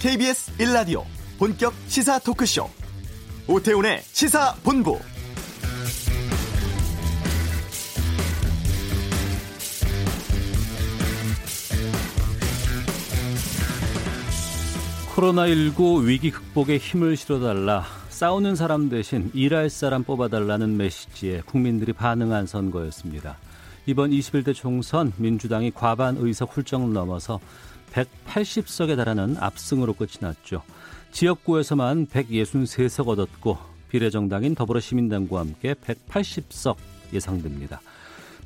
KBS 1라디오 본격 시사 토크쇼. 오태훈의 시사본부. 코로나19 위기 극복에 힘을 실어달라. 싸우는 사람 대신 일할 사람 뽑아달라는 메시지에 국민들이 반응한 선거였습니다. 이번 21대 총선 민주당이 과반 의석 훌쩍 넘어서 180석에 달하는 압승으로 끝이 났죠. 지역구에서만 163석 얻었고 비례정당인 더불어시민당과 함께 180석 예상됩니다.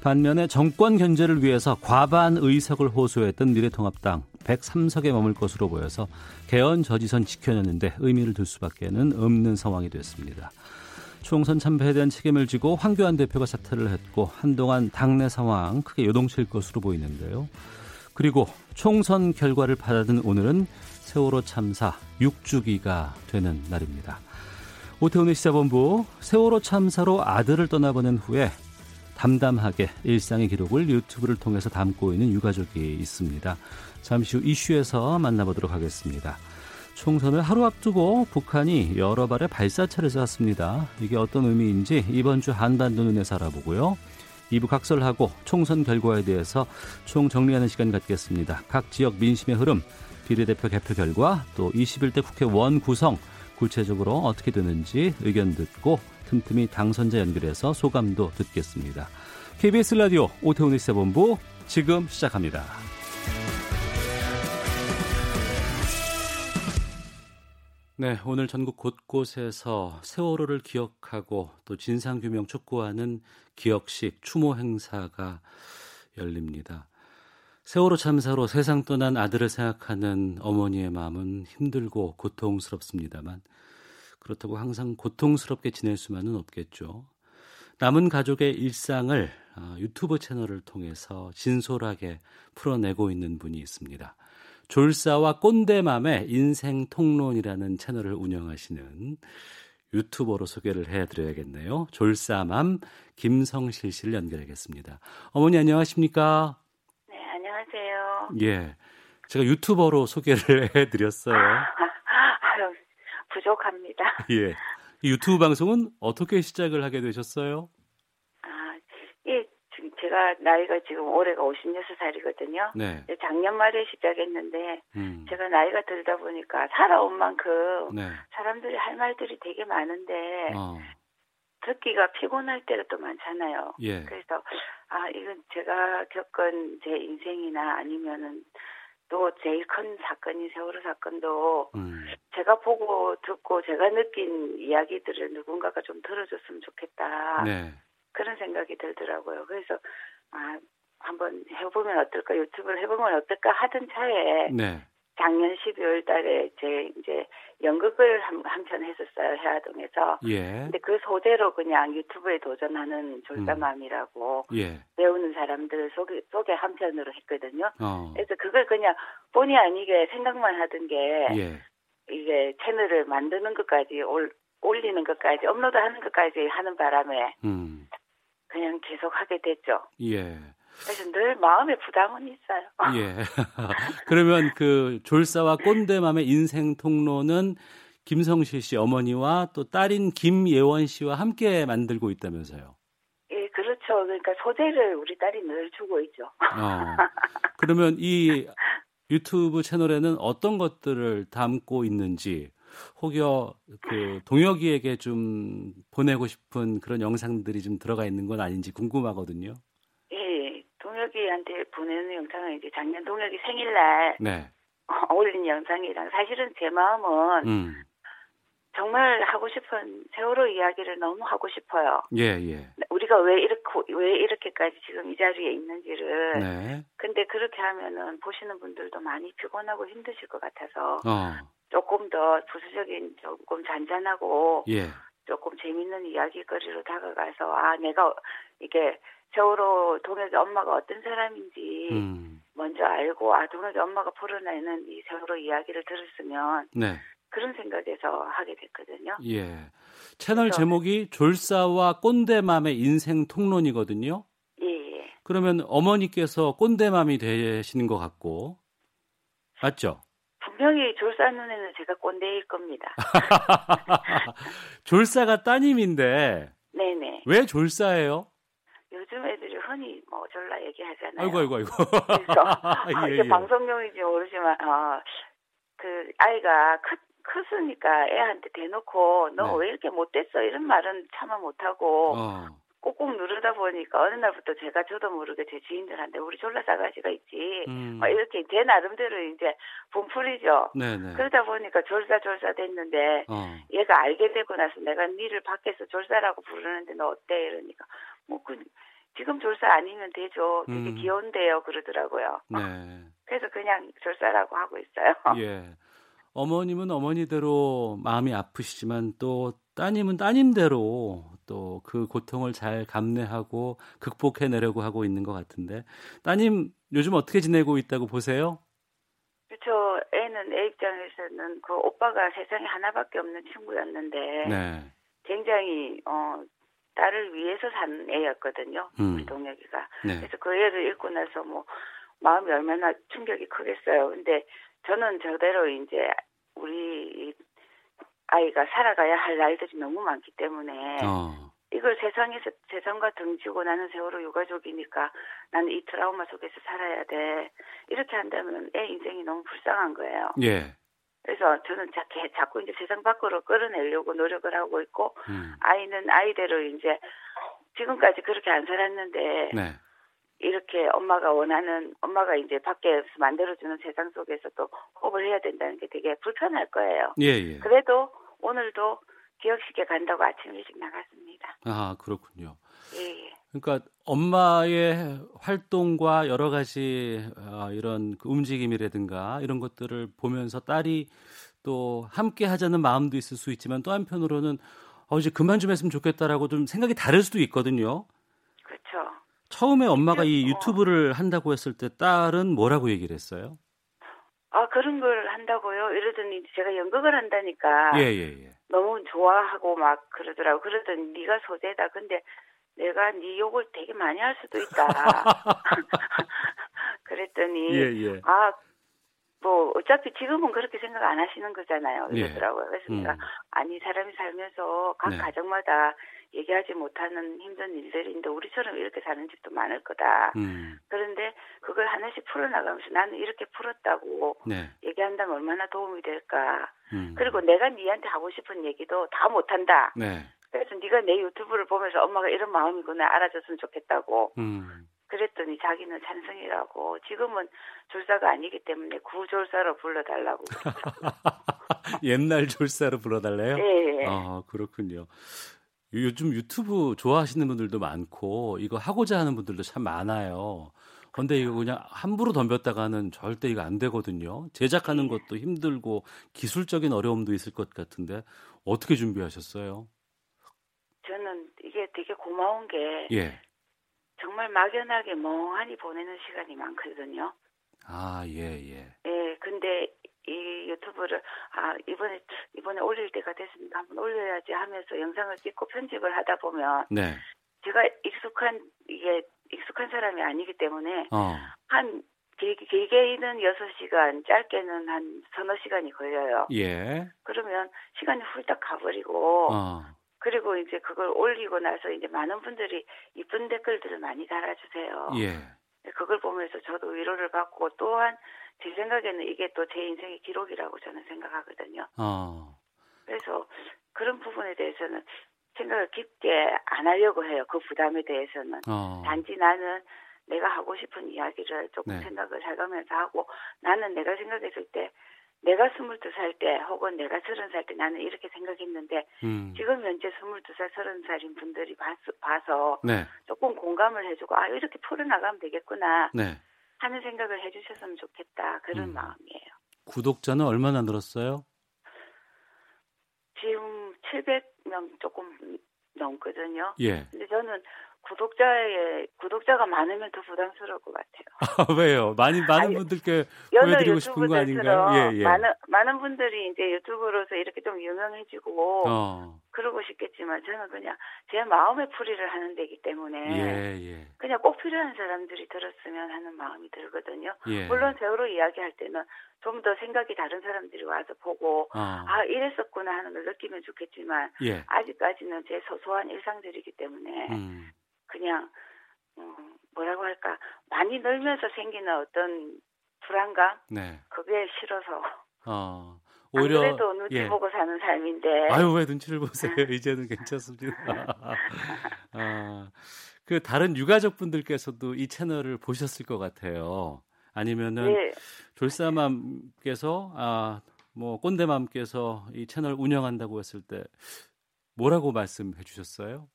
반면에 정권 견제를 위해서 과반 의석을 호소했던 미래통합당 103석에 머물 것으로 보여서 개헌 저지선 지켜냈는데 의미를 둘 수밖에는 없는 상황이 됐습니다. 총선 참패에 대한 책임을 지고 황교안 대표가 사퇴를 했고 한동안 당내 상황 크게 요동칠 것으로 보이는데요. 그리고 총선 결과를 받아든 오늘은 세월호 참사 6주기가 되는 날입니다. 오태훈의 시사본부 세월호 참사로 아들을 떠나보낸 후에 담담하게 일상의 기록을 유튜브를 통해서 담고 있는 유가족이 있습니다. 잠시 후 이슈에서 만나보도록 하겠습니다. 총선을 하루 앞두고 북한이 여러 발의 발사체를 쐈습니다. 이게 어떤 의미인지 이번 주 한반도 눈에서 알아보고요. 2부 각설하고 총선 결과에 대해서 총 정리하는 시간 갖겠습니다. 각 지역 민심의 흐름, 비례대표 개표 결과, 또 21대 국회 원 구성, 구체적으로 어떻게 되는지 의견 듣고 틈틈이 당선자 연결해서 소감도 듣겠습니다. KBS 라디오 오태훈의 시사본부 지금 시작합니다. 네, 오늘 전국 곳곳에서 세월호를 기억하고 또 진상규명 촉구하는 기억식 추모 행사가 열립니다. 세월호 참사로 세상 떠난 아들을 생각하는 어머니의 마음은 힘들고 고통스럽습니다만 그렇다고 항상 고통스럽게 지낼 수만은 없겠죠. 남은 가족의 일상을 아, 유튜브 채널을 통해서 진솔하게 풀어내고 있는 분이 있습니다. 졸사와 꼰대맘의 인생 통론이라는 채널을 운영하시는 유튜버로 소개를 해드려야겠네요. 졸사맘 김성실 씨를 연결하겠습니다. 어머니 안녕하십니까? 네, 안녕하세요. 예, 제가 유튜버로 소개를 해드렸어요. 아유, 부족합니다. 예, 유튜브 방송은 어떻게 시작을 하게 되셨어요? 제가 나이가 지금 올해가 56살이거든요. 네. 작년 말에 시작했는데 음. 제가 나이가 들다 보니까 살아온 만큼 네. 사람들이 할 말들이 되게 많은데 어. 듣기가 피곤할 때가 또 많잖아요. 예. 그래서 아 이건 제가 겪은 제 인생이나 아니면은 또 제일 큰 사건이 세월호 사건도 음. 제가 보고 듣고 제가 느낀 이야기들을 누군가가 좀 들어줬으면 좋겠다. 네. 그런 생각이 들더라고요. 그래서 아 한번 해보면 어떨까 유튜브를 해보면 어떨까 하던 차에 네. 작년 12월 달에 제 이제 연극을 한, 편 했었어요 해화동에서. 예. 근데 그 소재로 그냥 유튜브에 도전하는 졸사맘이라고 음. 예. 배우는 사람들 소개 소개 한 편으로 했거든요. 어. 그래서 그걸 그냥 본의 아니게 생각만 하던 게 예. 이게 채널을 만드는 것까지 올, 올리는 것까지 업로드하는 것까지 하는 바람에 음. 그냥 계속 하게 됐죠. 예. 그래서 늘 마음의 부담은 있어요. 예. 그러면 그 졸사와 꼰대맘의 인생 통로는 김성실 씨 어머니와 또 딸인 김예원 씨와 함께 만들고 있다면서요. 예, 그렇죠. 그러니까 소재를 우리 딸이 늘 주고 있죠. 어. 그러면 이 유튜브 채널에는 어떤 것들을 담고 있는지 혹여 그 동혁이에게 좀 보내고 싶은 그런 영상들이 좀 들어가 있는 건 아닌지 궁금하거든요. 예, 동혁이한테 보내는 영상은 이제 작년 동혁이 생일날 네. 올린 영상이랑 사실은 제 마음은 음. 정말 하고 싶은 세월호 이야기를 너무 하고 싶어요. 예, 예. 우리가 왜 이렇게 왜 이렇게까지 지금 이 자리에 있는지를. 네. 근데 그렇게 하면은 보시는 분들도 많이 피곤하고 힘드실 것 같아서 어. 조금 더 부수적인 조금 잔잔하고 예. 조금 재밌는 이야기거리로 다가가서 아 내가 이게 세월호 동혁이 엄마가 어떤 사람인지 음. 먼저 알고 아 동혁이 엄마가 풀어내는 이 세월호 이야기를 들었으면 네. 그런 생각에서 하게 됐거든요. 예. 채널 제목이 졸사와 꼰대맘의 인생 통론이거든요. 예, 예. 그러면 어머니께서 꼰대맘이 되시는 것 같고 맞죠? 분명히 졸사 눈에는 제가 꼰대일 겁니다. 졸사가 따님인데. 네네. 왜 졸사예요? 요즘 애들이 흔히 뭐 졸라 얘기하잖아요. 아이고 아이고 아이고. 그래서 예, 이제 예. 방송용인지 모르지만 어, 그 아이가 크, 크으니까 애한테 대놓고 너왜 네. 이렇게 못됐어 이런 말은 차마 못하고 어. 꾹꾹 누르다 보니까 어느 날부터 제가 저도 모르게 제 지인들한테 우리 졸라 싸가지가 있지 음. 막 이렇게 제 나름대로 이제 분풀이죠. 네네. 그러다 보니까 졸사 졸사 됐는데 어. 얘가 알게 되고 나서 내가 니를 밖에서 졸사라고 부르는데 너 어때 이러니까 뭐 그 지금 졸사 아니면 되죠. 되게 음. 귀여운데요 그러더라고요. 네. 그래서 그냥 졸사라고 하고 있어요. 예. 어머님은 어머니대로 마음이 아프시지만 또 따님은 따님대로 또 그 고통을 잘 감내하고 극복해내려고 하고 있는 것 같은데 따님 요즘 어떻게 지내고 있다고 보세요? 그렇죠. 애는 애 입장에서는 그 오빠가 세상에 하나밖에 없는 친구였는데 네. 굉장히 어 딸을 위해서 산 애였거든요. 음. 우리 동혁이가. 네. 그래서 그 애를 읽고 나서 뭐 마음이 얼마나 충격이 크겠어요. 근데 저는 저대로 이제 우리 아이가 살아가야 할 날들이 너무 많기 때문에 어. 이걸 세상에서 세상과 등지고 나는 세월호 유가족이니까 나는 이 트라우마 속에서 살아야 돼 이렇게 한다면 애 인생이 너무 불쌍한 거예요. 예. 그래서 저는 자꾸, 자꾸 이제 세상 밖으로 끌어내려고 노력을 하고 있고 음. 아이는 아이대로 이제 지금까지 그렇게 안 살았는데 네. 이렇게 엄마가 원하는 엄마가 이제 밖에서 만들어주는 세상 속에서 또 호흡을 해야 된다는 게 되게 불편할 거예요. 예, 예. 그래도 오늘도 기억식에 간다고 아침 일찍 나갔습니다. 아 그렇군요. 예, 예. 그러니까 엄마의 활동과 여러 가지 어, 이런 그 움직임이라든가 이런 것들을 보면서 딸이 또 함께 하자는 마음도 있을 수 있지만 또 한편으로는 어 이제 그만 좀 했으면 좋겠다라고 좀 생각이 다를 수도 있거든요. 그렇죠. 처음에 엄마가 이 유튜브를 한다고 했을 때 딸은 뭐라고 얘기를 했어요? 아 그런 걸 한다고요? 이러더니 제가 연극을 한다니까 예, 예, 예. 너무 좋아하고 막 그러더라고. 그러더니 네가 소재다. 근데 내가 네 욕을 되게 많이 할 수도 있다. 그랬더니 예, 예. 아 뭐 어차피 지금은 그렇게 생각 안 하시는 거잖아요. 예. 이러더라고요. 그래서 음. 내가 아니 사람이 살면서 각 네. 가정마다 얘기하지 못하는 힘든 일들인데 우리처럼 이렇게 사는 집도 많을 거다. 음. 그런데 그걸 하나씩 풀어나가면서 나는 이렇게 풀었다고 네. 얘기한다면 얼마나 도움이 될까. 음. 그리고 내가 니한테 하고 싶은 얘기도 다 못한다. 네. 그래서 네가 내 유튜브를 보면서 엄마가 이런 마음이구나 알아줬으면 좋겠다고. 음. 그랬더니 자기는 찬성이라고. 지금은 졸사가 아니기 때문에 구졸사로 불러달라고. 옛날 졸사로 불러달래요? 네. 아 그렇군요. 요즘 유튜브 좋아하시는 분들도 많고 이거 하고자 하는 분들도 참 많아요. 근데 이거 그냥 함부로 덤볐다가는 절대 이거 안 되거든요. 제작하는 네. 것도 힘들고 기술적인 어려움도 있을 것 같은데 어떻게 준비하셨어요? 저는 이게 되게 고마운 게 예. 정말 막연하게 멍하니 보내는 시간이 많거든요. 아, 예, 예. 예, 근데 이 유튜브를 아, 이번에 이번에 올릴 때가 됐으니까 한번 올려야지 하면서 영상을 찍고 편집을 하다 보면 네. 제가 익숙한 이게 익숙한 사람이 아니기 때문에 어. 한 길게는 6시간, 짧게는 한 서너 시간이 걸려요. 예. 그러면 시간이 훌딱 가버리고 어. 그리고 이제 그걸 올리고 나서 이제 많은 분들이 이쁜 댓글들을 많이 달아주세요. 예. 그걸 보면서 저도 위로를 받고 또한 제 생각에는 이게 또 제 인생의 기록이라고 저는 생각하거든요. 어. 그래서 그런 부분에 대해서는 생각을 깊게 안 하려고 해요. 그 부담에 대해서는. 어. 단지 나는 내가 하고 싶은 이야기를 조금 네. 생각을 해가면서 하고 나는 내가 생각했을 때 내가 스물두 살때 혹은 내가 서른 살때 나는 이렇게 생각했는데 음. 지금 현재 스물두 살 서른 살인 분들이 봐서, 봐서 네. 조금 공감을 해주고 아 이렇게 풀어나가면 되겠구나 네. 하는 생각을 해주셨으면 좋겠다 그런 음. 마음이에요. 구독자는 얼마나 늘었어요? 지금 700명 조금 넘거든요. 예. 근데 저는 구독자의 구독자가 많으면 더 부담스러울 것 같아요. 아, 왜요? 많이 많은 아니, 분들께 보여드리고 싶은 거 아닌가요? 예, 예. 많은 많은 분들이 이제 유튜브로서 이렇게 좀 유명해지고 어. 그러고 싶겠지만 저는 그냥 제 마음의 풀이를 하는 데기 때문에 예, 예. 그냥 꼭 필요한 사람들이 들었으면 하는 마음이 들거든요. 예. 물론 세월호 이야기할 때는 좀 더 생각이 다른 사람들이 와서 보고 어. 아 이랬었구나 하는 걸 느끼면 좋겠지만 예. 아직까지는 제 소소한 일상들이기 때문에 음. 그냥 음, 뭐라고 할까 많이 늘면서 생기는 어떤 불안감 네. 그게 싫어서 어. 오히려 그래도 눈치 예. 보고 사는 삶인데 아유 왜 눈치를 보세요 이제는 괜찮습니다 아, 그 다른 유가족 분들께서도 이 채널을 보셨을 것 같아요 아니면은 네. 졸사맘께서 아 뭐 꼰대맘께서 이 채널 운영한다고 했을 때 뭐라고 말씀해 주셨어요?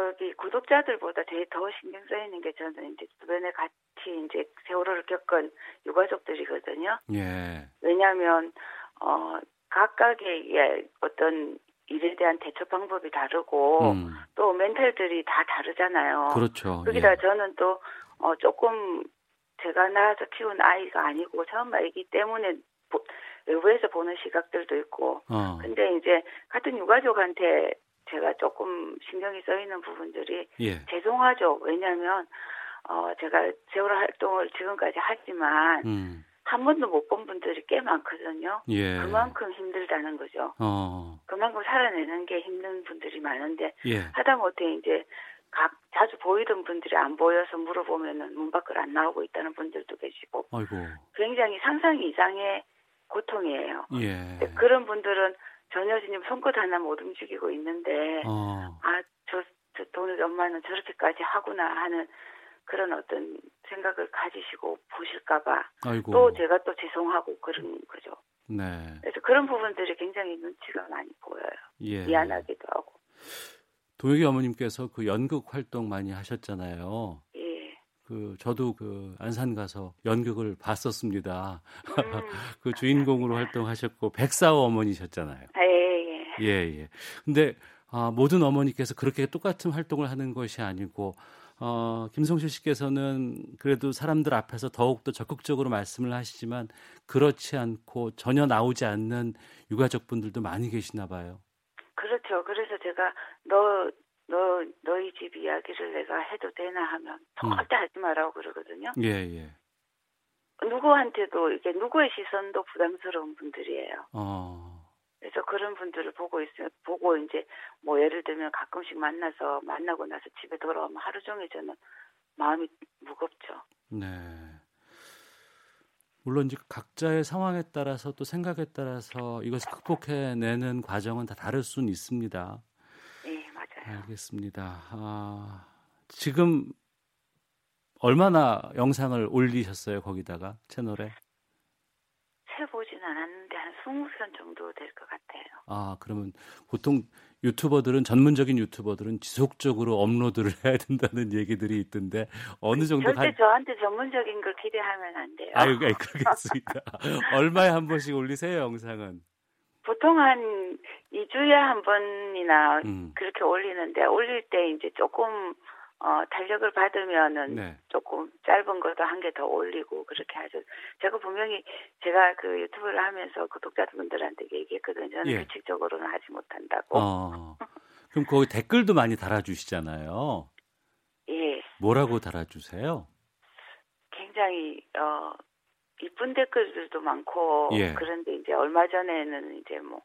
저기 구독자들보다 되게 더 신경 쓰이는 게 저는 이제 주변에 같이 이제 세월호를 겪은 유가족들이거든요. 예. 왜냐하면 어 각각의 예, 어떤 일에 대한 대처 방법이 다르고 음. 또 멘탈들이 다 다르잖아요. 그렇죠. 거기다 예. 저는 또 어, 조금 제가 낳아서 키운 아이가 아니고 처음 아이기 때문에 보, 외부에서 보는 시각들도 있고. 어. 근데 이제 같은 유가족한테 제가 조금 신경이 쓰이는 부분들이 예. 죄송하죠. 왜냐하면 어 제가 세월호 활동을 지금까지 하지만 음. 한 번도 못 본 분들이 꽤 많거든요. 예. 그만큼 힘들다는 거죠. 어. 그만큼 살아내는 게 힘든 분들이 많은데 예. 하다못해 이제 각 자주 보이던 분들이 안 보여서 물어보면은 문 밖을 안 나오고 있다는 분들도 계시고 아이고. 굉장히 상상 이상의 고통이에요. 예. 그런 분들은 전여진님 손끝 하나 못 움직이고 있는데 어. 아저 저 돈을 엄마는 저렇게까지 하구나 하는 그런 어떤 생각을 가지시고 보실까봐 또 제가 또 죄송하고 그런 거죠. 네. 그래서 그런 부분들이 굉장히 눈치가 많이 보여요. 예. 미안하기도 하고. 도혁이 어머님께서 그 연극 활동 많이 하셨잖아요. 예. 그 저도 그 안산 가서 연극을 봤었습니다. 음. 그 주인공으로 활동하셨고 백사오 어머니셨잖아요. 예, 예. 예, 예. 근데 아, 모든 어머니께서 그렇게 똑같은 활동을 하는 것이 아니고 어, 김성실 씨께서는 그래도 사람들 앞에서 더욱더 적극적으로 말씀을 하시지만 그렇지 않고 전혀 나오지 않는 유가족 분들도 많이 계시나 봐요. 그렇죠. 그래서 제가 너, 너, 너희 집 이야기를 내가 해도 되나 하면 음. 절대 음. 하지 말라고 그러거든요. 예, 예. 누구한테도 이게 누구의 시선도 부담스러운 분들이에요. 어. 그래서 그런 분들을 보고 있으면 보고 이제 뭐 예를 들면 가끔씩 만나서 만나고 나서 집에 돌아오면 하루 종일 저는 마음이 무겁죠. 네. 물론 이제 각자의 상황에 따라서 또 생각에 따라서 이것을 극복해내는 과정은 다 다를 수는 있습니다. 알겠습니다. 아, 지금 얼마나 영상을 올리셨어요, 거기다가 채널에? 세 보진 않았는데 한 20편 정도 될 것 같아요. 아, 그러면 보통 유튜버들은 전문적인 유튜버들은 지속적으로 업로드를 해야 된다는 얘기들이 있던데 어느 정도 절대 한... 저한테 전문적인 걸 기대하면 안 돼요. 아유 그러겠습니다. 얼마에 한 번씩 올리세요, 영상은? 보통 한 2주에 한 번이나 음. 그렇게 올리는데 올릴 때 이제 조금 어, 탄력을 받으면은 네. 조금 짧은 것도 한 개 더 올리고 그렇게 하죠. 제가 분명히 제가 그 유튜브를 하면서 구독자분들한테 얘기했거든요. 저는 예. 규칙적으로는 하지 못한다고. 어, 그럼 거기 댓글도 많이 달아주시잖아요. 예. 뭐라고 달아주세요? 굉장히 어 이쁜 댓글들도 많고 예. 그런데 이제 얼마 전에는 이제 뭐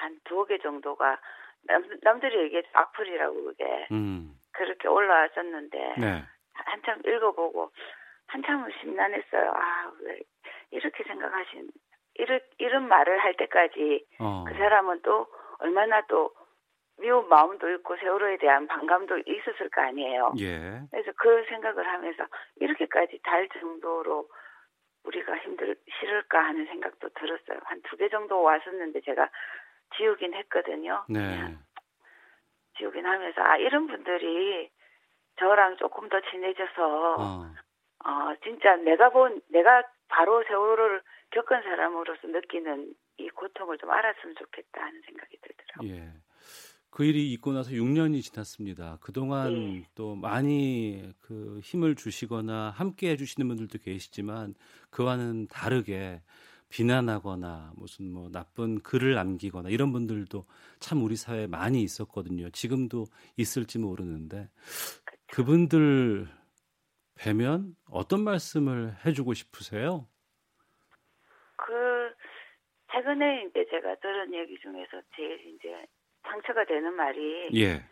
한 두어 개 정도가 남, 남들이 얘기해 악플이라고 그게. 음. 그렇게 올라왔었는데 네. 한참 읽어보고 한참을 심란했어요. 아, 왜 이렇게 생각하신 이런 이런 말을 할 때까지 어. 그 사람은 또 얼마나 또 미운 마음도 있고 세월호에 대한 반감도 있었을 거 아니에요. 예. 그래서 그 생각을 하면서 이렇게까지 달 정도로 우리가 힘들 싫을까 하는 생각도 들었어요. 한 두 개 정도 왔었는데 제가 지우긴 했거든요. 네. 지우긴 하면서 아 이런 분들이 저랑 조금 더 친해져서 어. 어 진짜 내가 본 내가 바로 세월호를 겪은 사람으로서 느끼는 이 고통을 좀 알았으면 좋겠다 하는 생각이 들더라고요. 예. 그 일이 있고 나서 6년이 지났습니다. 그동안 네. 또 많이 그 힘을 주시거나 함께 해주시는 분들도 계시지만 그와는 다르게 비난하거나 무슨 뭐 나쁜 글을 남기거나 이런 분들도 참 우리 사회에 많이 있었거든요. 지금도 있을지 모르는데 그분들 뵈면 어떤 말씀을 해주고 싶으세요? 그 최근에 이제 제가 들은 얘기 중에서 제일 이제 상처가 되는 말이 예.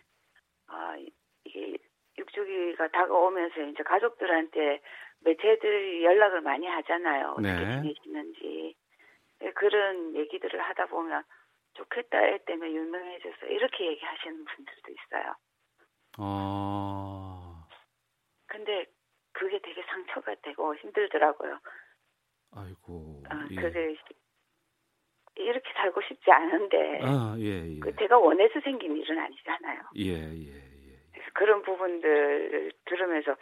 아 이게 육주기가 다가오면서 이제 가족들한테 매체들이 연락을 많이 하잖아요. 어떻게 네. 지내시는지 네, 그런 얘기들을 하다 보면 좋겠다 애 때문에 유명해져서 이렇게 얘기하시는 분들도 있어요. 어. 근데 그게 되게 상처가 되고 힘들더라고요. 아이고. 아, 예. 그게 이렇게 살고 싶지 않은데. 아, 예, 예. 그 제가 원해서 생긴 일은 아니잖아요. 예, 예, 예. 그래서 그런 부분들을 들으면서,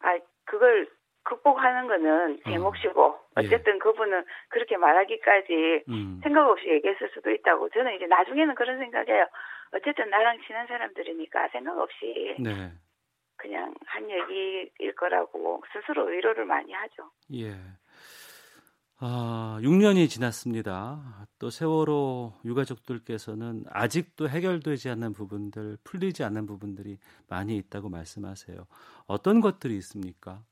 아, 그걸 극복하는 거는 제 어. 몫이고, 어. 어쨌든 예. 그분은 그렇게 말하기까지 음. 생각 없이 얘기했을 수도 있다고. 저는 이제 나중에는 그런 생각해요. 어쨌든 나랑 친한 사람들이니까 생각 없이. 네. 그냥 한 얘기일 거라고 스스로 위로를 많이 하죠. 예. 아, 6년이 지났습니다. 또 세월호 유가족들께서는 아직도 해결되지 않는 부분들, 풀리지 않는 부분들이 많이 있다고 말씀하세요. 어떤 것들이 있습니까?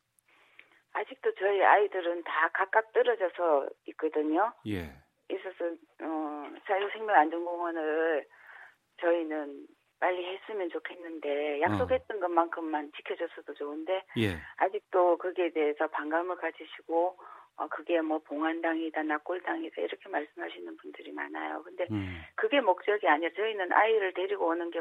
아직도 저희 아이들은 다 각각 떨어져서 있거든요. 예. 있어서 어, 자유생명안전공원을 저희는 빨리 했으면 좋겠는데 약속했던 어. 것만큼만 지켜줬어도 좋은데 예. 아직도 거기에 대해서 반감을 가지시고 어, 그게 뭐 봉안당이다, 낙골당이다 이렇게 말씀하시는 분들이 많아요. 근데 음. 그게 목적이 아니라 저희는 아이를 데리고 오는 게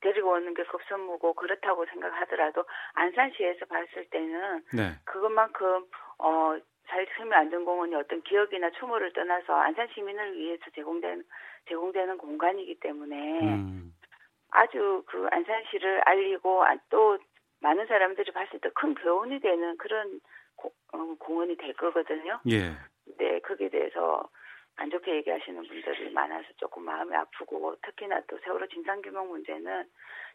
데리고 오는 게 급선무고 그렇다고 생각하더라도 안산시에서 봤을 때는 네. 그것만큼 어 자유생명안전공원이 어떤 기억이나 추모를 떠나서 안산 시민을 위해서 제공된 제공되는 공간이기 때문에 음. 아주 그 안산시를 알리고 또 많은 사람들이 봤을 때 큰 교훈이 되는 그런 고, 어, 공원이 될 거거든요. 예. 네, 거기에 대해서 안 좋게 얘기 하시는 분들이 많아서 조금 마음이 아프고 특히나 또 세월호 진상규명 문제는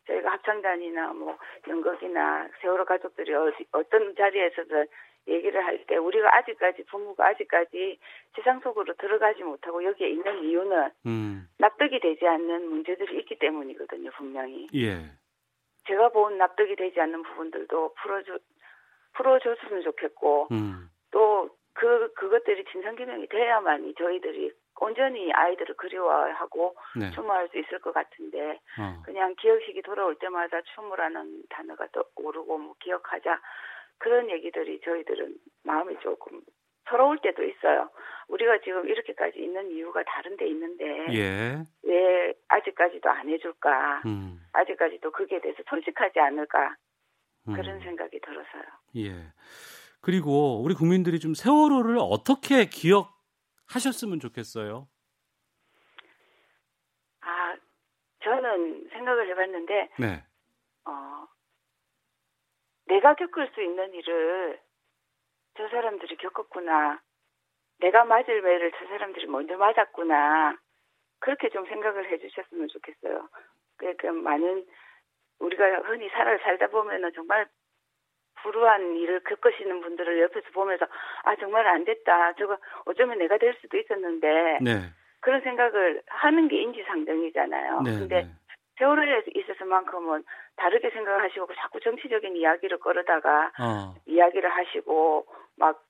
저희가 합창단이나 뭐 연극이나 세월호 가족들이 어디, 어떤 자리에서든 얘기를 할 때 우리가 아직까지 부모가 아직까지 세상 속으로 들어가지 못하고 여기에 있는 이유는 음. 납득이 되지 않는 문제들이 있기 때문이거든요 분명히. 예. 제가 본 납득이 되지 않는 부분들도 풀어줘 풀어줬으면 좋겠고 음. 또그 그것들이 진상규명이 돼야만이 저희들이 온전히 아이들을 그리워하고 네. 추모할 수 있을 것 같은데 어. 그냥 기억식이 돌아올 때마다 추모라는 단어가 또 오르고 뭐 기억하자 그런 얘기들이 저희들은 마음이 조금 서러울 때도 있어요. 우리가 지금 이렇게까지 있는 이유가 다른 데 있는데 예. 왜 아직까지도 안 해줄까? 음. 아직까지도 그게 대해서 솔직하지 않을까? 그런 음. 생각이 들어서요. 예. 그리고 우리 국민들이 좀 세월호를 어떻게 기억 하셨으면 좋겠어요? 아, 저는 생각을 해봤는데, 네. 어, 내가 겪을 수 있는 일을 저 사람들이 겪었구나. 내가 맞을 매를 저 사람들이 먼저 맞았구나. 그렇게 좀 생각을 해주셨으면 좋겠어요. 그, 그 많은 우리가 흔히 살아 살다 보면은 정말 불우한 일을 겪으시는 분들을 옆에서 보면서 아 정말 안 됐다. 저거 어쩌면 내가 될 수도 있었는데 네. 그런 생각을 하는 게 인지상정이잖아요. 네, 근데 네. 세월호에 있어서만큼은 다르게 생각하시고 자꾸 정치적인 이야기를 끌어다가 어. 이야기를 하시고 막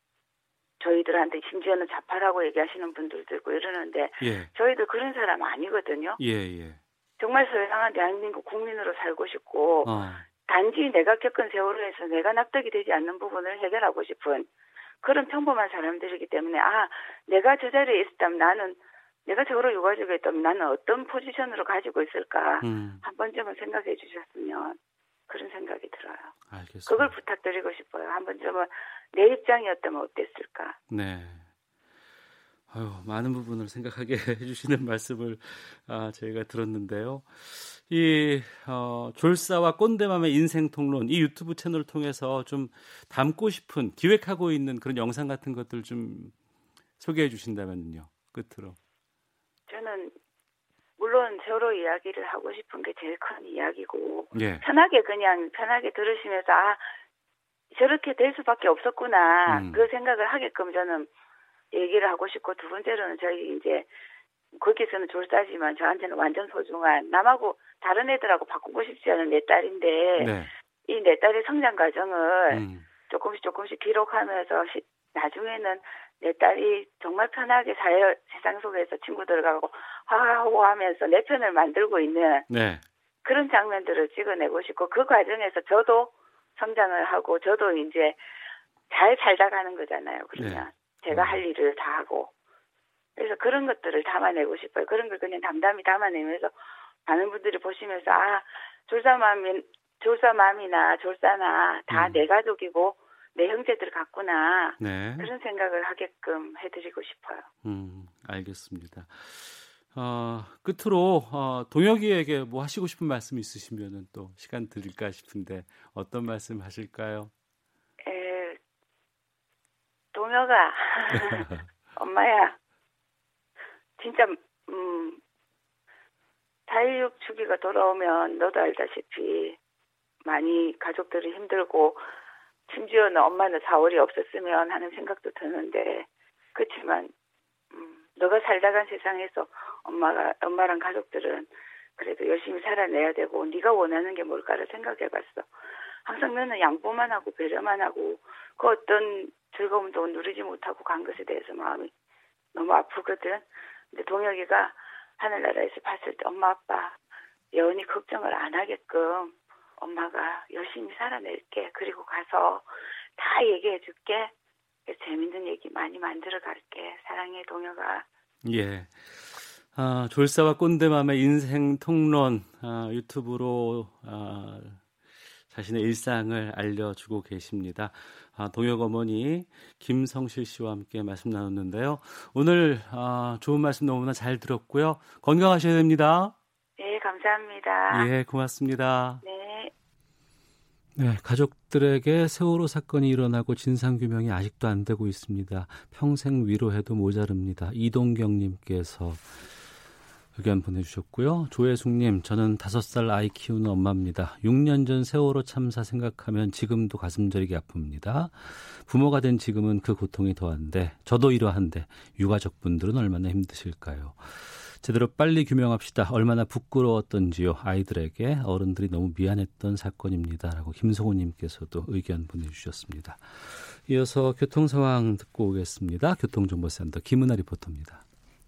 저희들한테 심지어는 자파라고 얘기하시는 분들도 있고 이러는데 예. 저희들 그런 사람 아니거든요. 예, 예. 정말 선량한 대한민국 국민으로 살고 싶고 어. 단지 내가 겪은 세월호에서 내가 납득이 되지 않는 부분을 해결하고 싶은 그런 평범한 사람들이기 때문에 아 내가 저 자리에 있었다면 나는 내가 저로 유가족에 있다면 나는 어떤 포지션으로 가지고 있을까 음. 한 번쯤은 생각해 주셨으면 그런 생각이 들어요. 알겠습니다. 그걸 부탁드리고 싶어요. 한 번쯤은 내 입장이었다면 어땠을까? 네. 아유, 많은 부분을 생각하게 해주시는 말씀을 아, 저희가 들었는데요. 이 어, 졸사와 꼰대맘의 인생 통론 이 유튜브 채널을 통해서 좀 담고 싶은 기획하고 있는 그런 영상 같은 것들 좀 소개해 주신다면요. 끝으로. 물론 서로 이야기를 하고 싶은 게 제일 큰 이야기고 예. 편하게 그냥 편하게 들으시면서 아 저렇게 될 수밖에 없었구나 음. 그 생각을 하게끔 저는 얘기를 하고 싶고 두 번째로는 저희 이제 거기서는 졸사지만 저한테는 완전 소중한 남하고 다른 애들하고 바꾸고 싶지 않은 내 딸인데 네. 이내 딸의 성장 과정을 음. 조금씩 조금씩 기록하면서 시, 나중에는 내 딸이 정말 편하게 사회 세상 속에서 친구들하고 하하호 하면서 내 편을 만들고 있는 네. 그런 장면들을 찍어내고 싶고 그 과정에서 저도 성장을 하고 저도 이제 잘 살다 가는 거잖아요. 그러면 네. 제가 음. 할 일을 다 하고 그래서 그런 것들을 담아내고 싶어요. 그런 걸 그냥 담담히 담아내면서 많은 분들이 보시면서 아 졸사맘이 졸사맘이나 졸사나 다내 음. 가족이고 내 형제들 같구나 네. 그런 생각을 하게끔 해드리고 싶어요. 음 알겠습니다. 어, 끝으로 어, 동혁이에게 뭐 하시고 싶은 말씀 있으시면은 또 시간 드릴까 싶은데 어떤 말씀 하실까요? 에, 동혁아, 엄마야, 진짜 음, 4.16 주기가 돌아오면 너도 알다시피 많이 가족들이 힘들고 심지어는 엄마는 4월이 없었으면 하는 생각도 드는데 그렇지만 음, 너가 살다간 세상에서 엄마가 엄마랑 가족들은 그래도 열심히 살아내야 되고 네가 원하는 게 뭘까를 생각해봤어. 항상 너는 양보만 하고 배려만 하고 그 어떤 즐거움도 누리지 못하고 간 것에 대해서 마음이 너무 아프거든. 근데 동혁이가 하늘나라에서 봤을 때 엄마 아빠 여운이 걱정을 안 하게끔 엄마가 열심히 살아낼게. 그리고 가서 다 얘기해 줄게. 재밌는 얘기 많이 만들어 갈게. 사랑해, 동혁아. 예. 아, 졸사와 꼰대맘의 인생 통론 아, 유튜브로 아, 자신의 일상을 알려주고 계십니다. 아, 동혁 어머니 김성실 씨와 함께 말씀 나눴는데요. 오늘 아, 좋은 말씀 너무나 잘 들었고요. 건강하셔야 됩니다. 네, 감사합니다. 예, 고맙습니다. 네. 네, 가족들에게 세월호 사건이 일어나고 진상규명이 아직도 안 되고 있습니다. 평생 위로해도 모자릅니다. 이동경님께서 의견 보내주셨고요. 조혜숙님, 저는 다섯 살 아이 키우는 엄마입니다. 6년 전 세월호 참사 생각하면 지금도 가슴 저리게 아픕니다. 부모가 된 지금은 그 고통이 더한데, 저도 이러한데, 유가족분들은 얼마나 힘드실까요? 제대로 빨리 규명합시다. 얼마나 부끄러웠던지요. 아이들에게 어른들이 너무 미안했던 사건입니다. 라고 김성호님께서도 의견 보내주셨습니다. 이어서 교통 상황 듣고 오겠습니다. 교통정보센터 김은아 리포터입니다.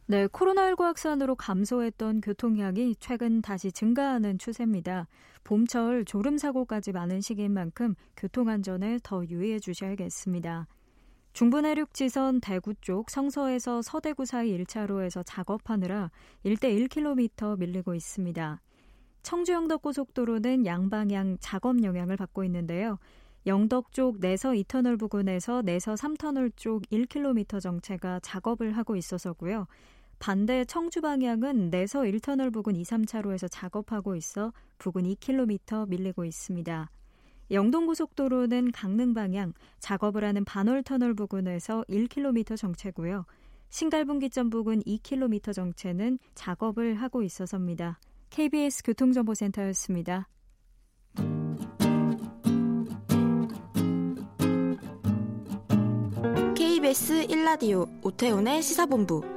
네, 코로나19 확산으로 감소했던 교통량이 최근 다시 증가하는 추세입니다. 봄철 졸음 사고까지 많은 시기인 만큼 교통안전에 더 유의해 주셔야겠습니다. 중부내륙 지선 대구 쪽 성서에서 서대구 사이 1차로에서 작업하느라 1대 1km 밀리고 있습니다. 청주 영덕 고속도로는 양방향 작업 영향을 받고 있는데요. 영덕 쪽 내서 2터널 부근에서 내서 3터널 쪽 1km 정체가 작업을 하고 있어서고요. 반대 청주 방향은 내서 1터널 부근 2, 3차로에서 작업하고 있어 부근 2km 밀리고 있습니다. 영동고속도로는 강릉 방향 작업을 하는 반월터널 부근에서 1km 정체고요. 신갈분기점 부근 2km 정체는 작업을 하고 있어서입니다. KBS 교통정보센터였습니다. KBS 1라디오 오태훈의 시사본부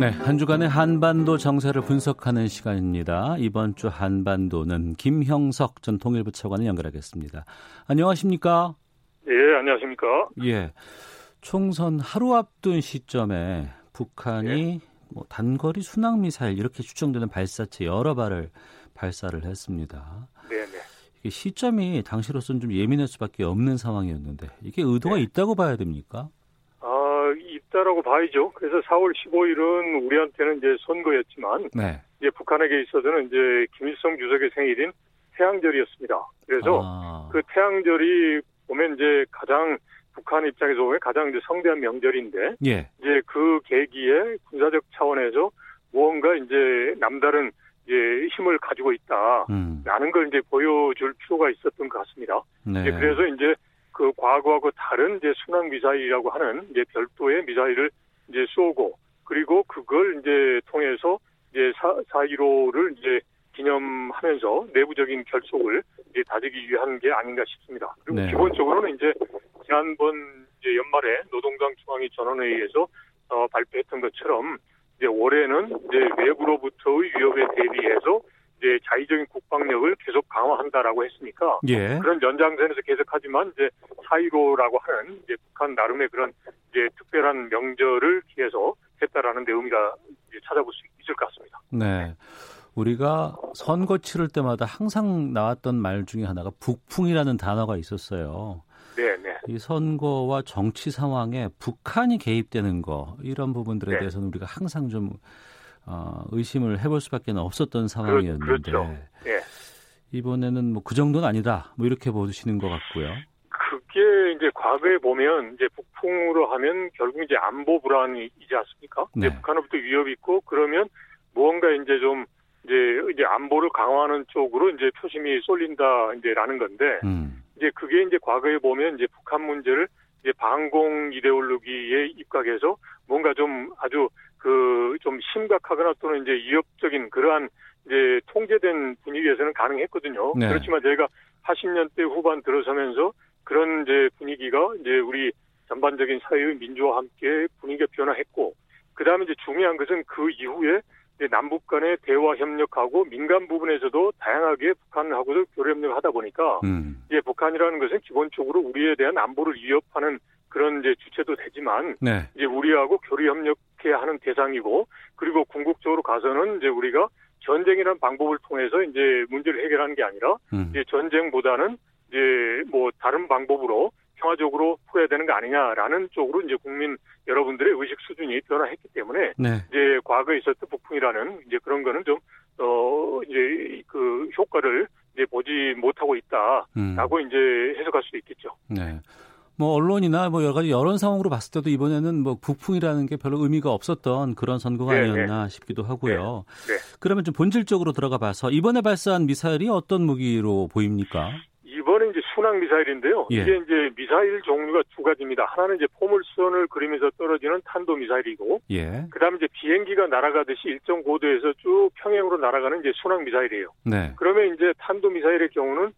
네, 한 주간의 한반도 정세를 분석하는 시간입니다. 이번 주 한반도는 김형석 전 통일부 차관을 연결하겠습니다. 안녕하십니까? 예, 안녕하십니까? 예. 총선 하루 앞둔 시점에 북한이 네. 뭐 단거리 순항 미사일 이렇게 추정되는 발사체 여러 발을 발사를 했습니다. 네, 네. 이게 시점이 당시로서는 좀 예민할 수밖에 없는 상황이었는데 이게 의도가 네. 있다고 봐야 됩니까? 아, 있다라고 봐야죠. 그래서 4월 15일은 우리한테는 이제 선거였지만 네. 이제 북한에게 있어서는 이제 김일성 주석의 생일인 태양절이었습니다. 그래서 아. 그 태양절이 보면 이제 가장 북한 입장에서 보면 가장 이제 성대한 명절인데 예. 이제 그 계기에 군사적 차원에서 무언가 이제 남다른 이제 힘을 가지고 있다라는 음. 걸 이제 보여줄 필요가 있었던 것 같습니다. 네. 이제 그래서 이제 그 과거하고 다른 이제 순항 미사일이라고 하는 이제 별도의 미사일을 이제 쏘고 그리고 그걸 이제 통해서 이제 4, 1호를 이제 기념하면서 내부적인 결속을 이제 다지기 위한 게 아닌가 싶습니다. 그리고 네. 기본적으로는 이제 지난번 이제 연말에 노동당 중앙위 전원회의에서 어, 발표했던 것처럼 이제 올해는 이제 외부로부터의 위협에 대비해서 이제 자의적인 국방력을 계속 강화한다라고 했으니까 예. 그런 연장선에서 계속하지만 이제 4.15라고 하는 이제 북한 나름의 그런 이제 특별한 명절을 기해서 했다라는 데 의미가 찾아볼 수 있을 것 같습니다. 네. 우리가 선거 치를 때마다 항상 나왔던 말 중에 하나가 북풍이라는 단어가 있었어요. 네, 네. 이 선거와 정치 상황에 북한이 개입되는 거 이런 부분들에 네. 대해서는 우리가 항상 좀 어, 의심을 해볼 수밖에 없었던 상황이었는데 그렇죠. 네. 이번에는 뭐 그 정도는 아니다. 뭐 이렇게 보시는 것 같고요. 그게 이제 과거에 보면 이제 북풍으로 하면 결국 이제 안보 불안이지 않습니까? 네. 북한으로부터 위협이 있고 그러면 무언가 이제 좀 이제 이제 안보를 강화하는 쪽으로 이제 표심이 쏠린다 이제라는 건데 음. 이제 그게 이제 과거에 보면 이제 북한 문제를 이제 반공 이데올로기에 입각해서 뭔가 좀 아주 그 좀 심각하거나 또는 이제 위협적인 그러한 이제 통제된 분위기에서는 가능했거든요. 네. 그렇지만 저희가 80년대 후반 들어서면서 그런 이제 분위기가 이제 우리 전반적인 사회의 민주와 함께 분위기가 변화했고 그다음에 이제 중요한 것은 그 이후에 남북 간의 대화 협력하고 민간 부분에서도 다양하게 북한하고도 교류 협력을 하다 보니까 음. 이제 북한이라는 것은 기본적으로 우리에 대한 안보를 위협하는 그런 이제 주체도 되지만 네. 이제 우리하고 교류 협력 해야 하는 대상이고 그리고 궁극적으로 가서는 이제 우리가 전쟁이라는 방법을 통해서 이제 문제를 해결하는 게 아니라 음. 이제 전쟁보다는 이제 뭐 다른 방법으로 평화적으로 풀어야 되는 거 아니냐라는 쪽으로 이제 국민 여러분들의 의식 수준이 변화했기 때문에 네. 이제 과거에 있었던 북풍이라는 이제 그런 거는 좀 어 이제 그 효과를 이제 보지 못하고 있다라고 음. 이제 해석할 수도 있겠죠. 네. 뭐 언론이나 뭐 여러 가지 여론 상황으로 봤을 때도 이번에는 뭐 북풍이라는 게 별로 의미가 없었던 그런 선거가 네, 네. 아니었나 네. 싶기도 하고요. 네, 네. 그러면 좀 본질적으로 들어가 봐서 이번에 발사한 미사일이 어떤 무기로 보입니까? 이번에 이제 순항 미사일인데요. 예. 이게 이제 미사일 종류가 두 가지입니다. 하나는 이제 포물선을 그리면서 떨어지는 탄도 미사일이고, 예. 그다음에 이제 비행기가 날아가듯이 일정 고도에서 쭉 평행으로 날아가는 이제 순항 미사일이에요. 네. 그러면 이제 탄도 미사일의 경우는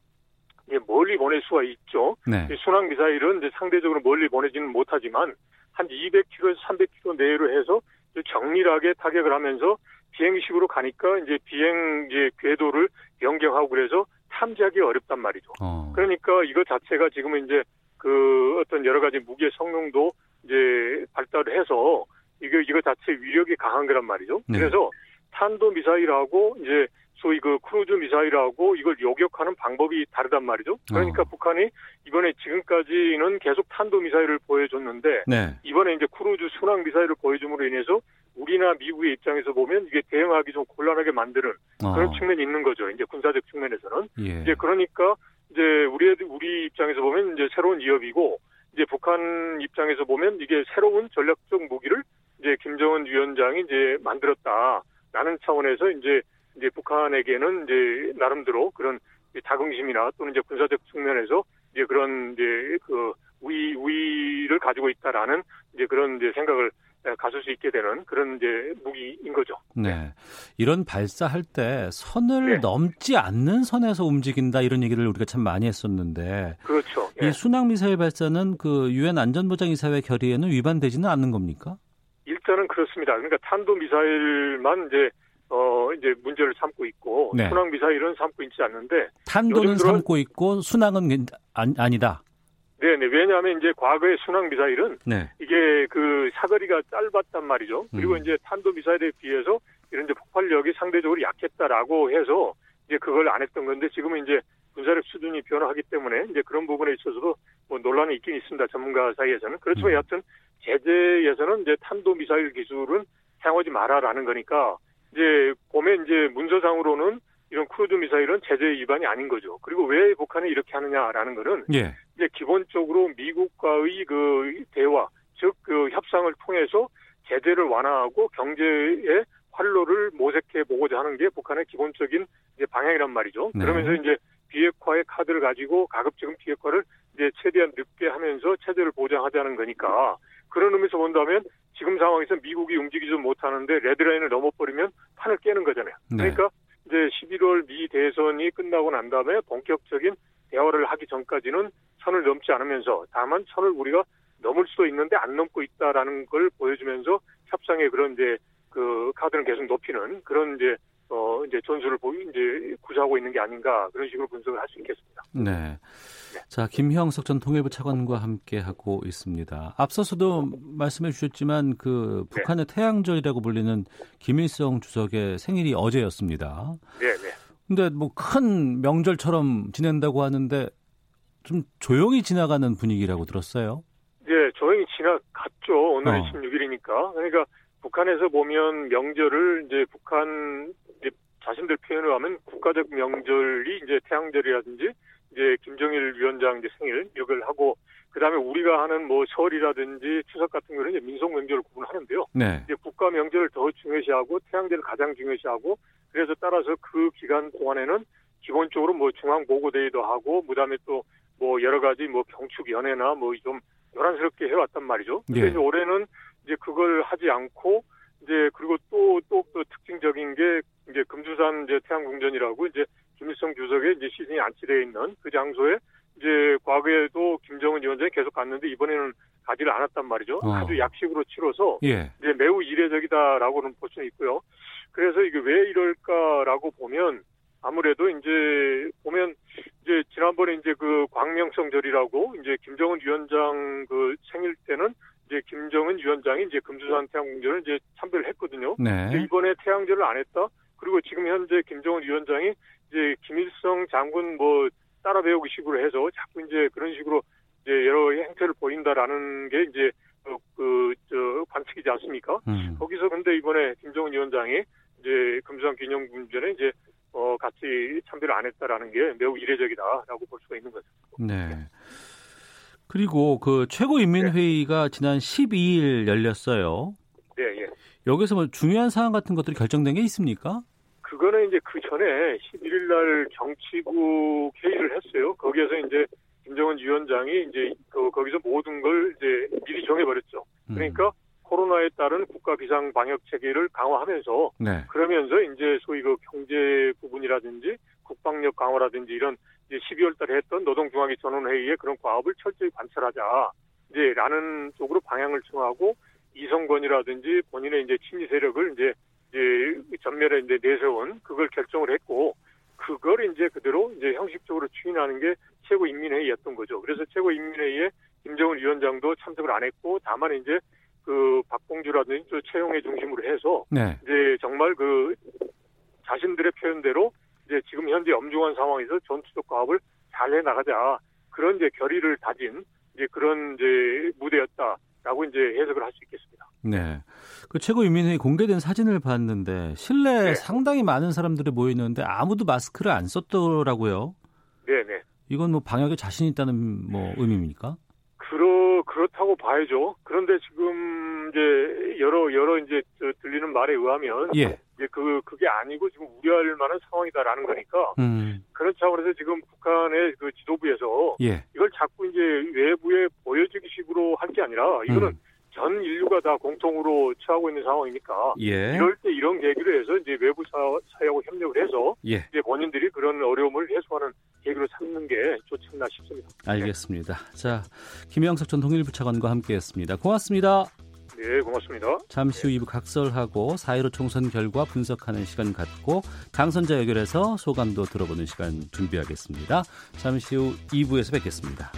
멀리 보낼 수가 있죠. 네. 순항 미사일은 이제 상대적으로 멀리 보내지는 못하지만 한 200km, 300km 내로 해서 정밀하게 타격을 하면서 비행식으로 가니까 이제 비행 이제 궤도를 변경하고 그래서 탐지하기 어렵단 말이죠. 어. 그러니까 이거 자체가 지금은 이제 그 어떤 여러 가지 무기의 성능도 이제 발달을 해서 이거 이거 자체 위력이 강한 거란 말이죠. 네. 그래서 탄도 미사일하고 이제 소위 그 크루즈 미사일하고 이걸 요격하는 방법이 다르단 말이죠. 그러니까 어. 북한이 이번에 지금까지는 계속 탄도 미사일을 보여줬는데 네. 이번에 이제 크루즈 순항 미사일을 보여줌으로 인해서 우리나 미국의 입장에서 보면 이게 대응하기 좀 곤란하게 만드는 그런 어. 측면이 있는 거죠. 이제 군사적 측면에서는 예. 이제 그러니까 이제 우리 우리 입장에서 보면 이제 새로운 위협이고 이제 북한 입장에서 보면 이게 새로운 전략적 무기를 이제 김정은 위원장이 이제 만들었다라는 차원에서 이제 이제 북한에게는 이제 나름대로 그런 자긍심이나 또는 이제 군사적 측면에서 이제 그런 이제 그 우위 우위를 가지고 있다라는 이제 그런 이제 생각을 가질 수 있게 되는 그런 이제 무기인 거죠. 네. 이런 발사할 때 선을 네. 넘지 않는 선에서 움직인다 이런 얘기를 우리가 참 많이 했었는데. 그렇죠. 이 네. 순항 미사일 발사는 그 유엔 안전보장이사회 결의에는 위반되지는 않는 겁니까? 일단은 그렇습니다. 그러니까 탄도 미사일만 이제 어 이제 문제를 삼고 있고 네. 순항 미사일은 삼고 있지 않는데 탄도는 삼고 있고 순항은 아 니다. 네네. 왜냐하면 이제 과거의 순항 미사일은 네. 이게 그 사거리가 짧았단 말이죠. 그리고 음. 이제 탄도 미사일에 비해서 이런 이제 폭발력이 상대적으로 약했다라고 해서 이제 그걸 안 했던 건데 지금은 이제 군사력 수준이 변화하기 때문에 이제 그런 부분에 있어서도 뭐 논란이 있긴 있습니다. 전문가 사이에서는. 그렇지만 음. 여하튼 제재에서는 이제 탄도 미사일 기술은 사용하지 마라라는 거니까 이제 보면 이제 문서상으로는 이런 크루즈 미사일은 제재 위반이 아닌 거죠. 그리고 왜 북한이 이렇게 하느냐라는 거는 예. 이제 기본적으로 미국과의 그 대화, 즉 그 협상을 통해서 제재를 완화하고 경제의 활로를 모색해 보고자 하는 게 북한의 기본적인 이제 방향이란 말이죠. 네. 그러면서 이제 비핵화의 카드를 가지고 가급적인 비핵화를 이제 최대한 늦게 하면서 체제를 보장하자는 거니까 그런 의미에서 본다면 지금 상황에서 미국이 움직이지 못하는데 red line을 넘어버리면 판을 깨는 거잖아요. 네. 그러니까 이제 11월 미 대선이 끝나고 난 다음에 본격적인 대화를 하기 전까지는 선을 넘지 않으면서 다만 선을 우리가 넘을 수도 있는데 안 넘고 있다라는 걸 보여주면서 협상의 그런 이제 그 카드를 계속 높이는 그런 이제 어 이제 전술을 보이 이제 구사하고 있는 게 아닌가 그런 식으로 분석을 할 수 있겠습니다. 네. 네. 자 김형석 전 통일부 차관과 함께 하고 있습니다. 앞서서도 말씀해 주셨지만 그 네. 북한의 네. 태양절이라고 불리는 김일성 주석의 생일이 어제였습니다. 네, 네. 근데 뭐 큰 명절처럼 지낸다고 하는데 좀 조용히 지나가는 분위기라고 들었어요. 네, 조용히 지나갔죠. 오늘이 어. 16일이니까. 그러니까 북한에서 보면 명절을 이제 북한 자신들 표현을 하면 국가적 명절이 이제 태양절이라든지 이제 김정일 위원장 이제 생일 이걸 하고 그다음에 우리가 하는 뭐 설이라든지 추석 같은 거는 이제 민속 명절을 구분하는데요. 네. 이제 국가 명절을 더 중요시하고 태양절을 가장 중요시하고 그래서 따라서 그 기간 동안에는 기본적으로 뭐 중앙 보고대회도 하고 그다음에 또 뭐 여러 가지 뭐 경축 연회나 뭐 좀 요란스럽게 해왔단 말이죠. 근데 예. 올해는 이제 그걸 하지 않고 이제 그리고 또 또 또 특징적인 게 이제 금수산 이제 태양궁전이라고 이제 김일성 주석의 이제 시신이 안치되어 있는 그 장소에 이제 과거에도 김정은 위원장이 계속 갔는데 이번에는 가지를 않았단 말이죠. 어. 아주 약식으로 치러서 예. 이제 매우 이례적이다라고는 볼수 있고요. 그래서 이게 왜 이럴까라고 보면 아무래도 이제 보면 이제 지난번에 이제 그 광명성절이라고 이제 김정은 위원장 그 생일 때는 이제 김정은 위원장이 이제 금수산 태양궁전을 이제 참배를 했거든요. 네. 이번에 태양절을 안 했다. 그리고 지금 현재 김정은 위원장이 이제 김일성 장군 뭐 따라 배우기 식으로 해서 자꾸 이제 그런 식으로 이제 여러 행태를 보인다라는 게 이제 그, 그, 저, 관측이지 않습니까? 음. 거기서 근데 이번에 김정은 위원장이 이제 금수산 기념궁전에 이제 어, 같이 참배를 안 했다라는 게 매우 이례적이다라고 볼 수가 있는 거죠. 네. 그리고 그 최고인민회의가 네. 지난 12일 열렸어요. 네, 예. 여기서 뭐 중요한 사안 같은 것들이 결정된 게 있습니까? 그거는 이제 그 전에 11일 날 정치국 회의를 했어요. 거기에서 이제 김정은 위원장이 이제 그 거기서 모든 걸 이제 미리 정해버렸죠. 음. 그러니까 음. 코로나에 따른 국가 비상 방역 체계를 강화하면서 네. 그러면서 이제 소위 그 경제 부분이라든지 국방력 강화라든지 이런 이제 12월 달에 했던 노동중앙위 전원회의의 그런 과업을 철저히 관철하자. 이제 라는 쪽으로 방향을 정하고 이성권이라든지 본인의 이제 친미 세력을 이제 이제 전면에 이제 내세운 그걸 결정을 했고 그걸 이제 그대로 이제 형식적으로 추진하는 게 최고인민회의였던 거죠. 그래서 최고인민회의에 김정은 위원장도 참석을 안 했고 다만 이제 그 박봉주라든지 또 최용의 중심으로 해서 네. 이제 정말 그 자신들의 표현대로 이제 지금 현재 엄중한 상황에서 전투적 과업을 잘 해 나가자 그런 이제 결의를 다진 이제 그런 이제 무대였다라고 이제 해석을 할 수 있겠습니다. 네. 그 최고인민회의 공개된 사진을 봤는데 실내 네. 상당히 많은 사람들이 모여 있는데 아무도 마스크를 안 썼더라고요. 네, 네. 이건 뭐 방역에 자신 있다는 뭐 의미입니까? 그렇 그렇다고 봐야죠. 그런데 지금 이제 여러 여러 이제 들리는 말에 의하면 예. 이제 그 그게 아니고 지금 우려할 만한 상황이다라는 거니까 음. 그런 차원에서 지금 북한의 그 지도부에서 예. 이걸 자꾸 이제 외부에 보여주기 식으로 할 게 아니라 이거는 음. 전 인류가 다 공통으로 처하고 있는 상황이니까 예. 이럴 때 이런 계기로 해서 이제 외부 사, 사회하고 협력을 해서 예. 이제 본인들이 그런 어려움을 해소하는 계기로 삼는 게 좋지 않나 싶습니다. 알겠습니다. 네. 자 김영석 전 통일부 차관과 함께했습니다. 고맙습니다. 네, 고맙습니다. 잠시 후 2부 각설하고 4.15 총선 결과 분석하는 시간 갖고 당선자 연결해서 소감도 들어보는 시간 준비하겠습니다. 잠시 후 2부에서 뵙겠습니다.